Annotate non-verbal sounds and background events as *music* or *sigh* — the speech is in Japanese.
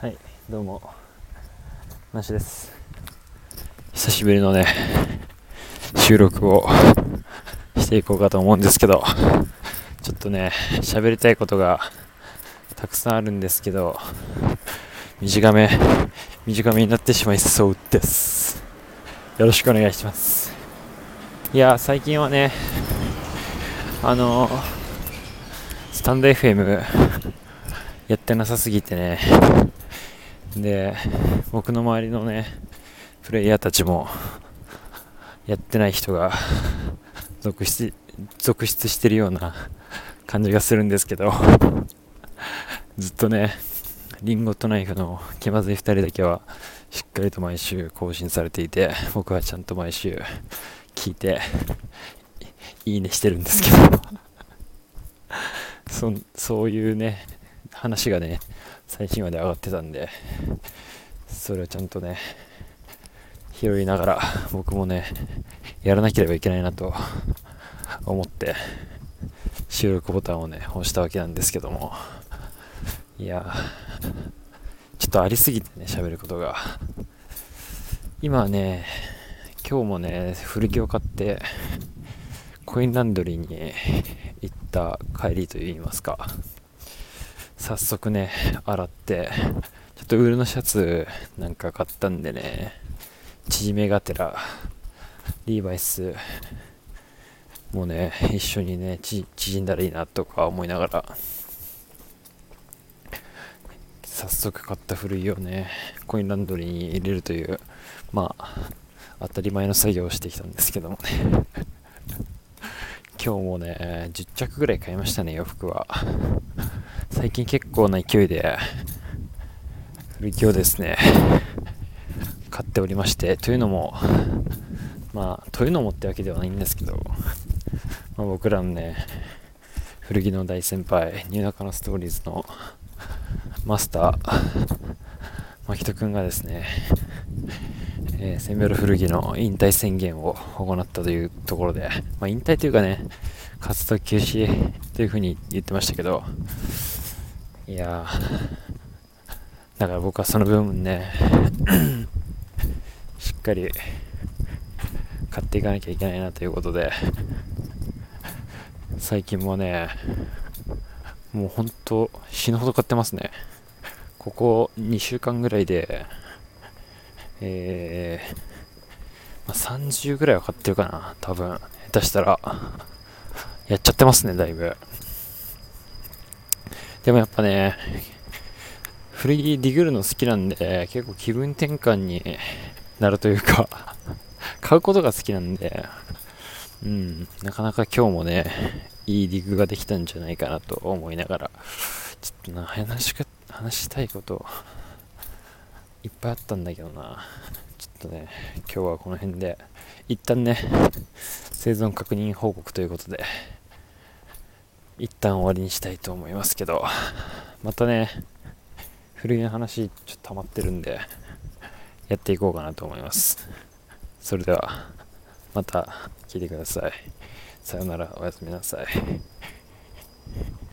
はいどうも。なしです。久しぶりのね収録をしていこうかと思うんですけどちょっとね喋りたいことがたくさんあるんですけど短め短めになってしまいそうです。よろしくお願いします。いや最近はねあのスタンド FM やってなさすぎてねで僕の周りのねプレイヤーたちもやってない人が続出続出してるような感じがするんですけどずっとねリンゴとナイフの気まずい2人だけはしっかりと毎週更新されていて僕はちゃんと毎週聞いていいねしてるんですけど。そそういうね話がね最新話で上がってたんでそれをちゃんとね拾いながら僕もねやらなければいけないなと思って収録ボタンをね押したわけなんですけども。いやちょっとありすぎてね喋ることが。今ね今日もね古着を買ってコインランドリーに行った帰りといいますか。早速ね洗ってちょっとウールのシャツなんか買ったんでね縮めがてらリーバイスもうね一緒にね縮んだらいいなとか思いながら早速買った古着をねコインランドリーに入れるというまあ当たり前の作業をしてきたんですけどもね。今日もね10着ぐらい買いましたね洋服は。最近結構な勢いで古着をですね。買っておりまして。というのもまあというのもってわけではないんですけど、まあ、僕らのね古着の大先輩ニューナカのストーリーズのマスター牧人君がですね、えー、センベロ古着の引退宣言を行ったというところで、まあ、引退というかね活動休止というふうに言ってましたけどいや。*laughs* だから僕はその分ね *clears throat* しっかり買っていかなきゃいけないなということで最近もねもう本当死ぬほど買ってますね。ここ2週間ぐらいでえー、まあ、30ぐらいは買ってるかな多分。下手したら。やっちゃってますねだいぶ。でもやっぱね、古着ディグるの好きなんで、結構気分転換になるというか *laughs* 買うことが好きなんで、うん、なかなか今日もね、いいディグができたんじゃないかなと思いながら、ちょっとな、話し話したいこといっぱいあったんだけどな。ちょっとね、今日はこの辺で、一旦ね、生存確認報告ということで、一旦終わりにしたいと思いますけど、またね、古着の話ちょっと溜まってるんで、やっていこうかなと思います。それでは、また聞いてください。さよなら、おやすみなさい。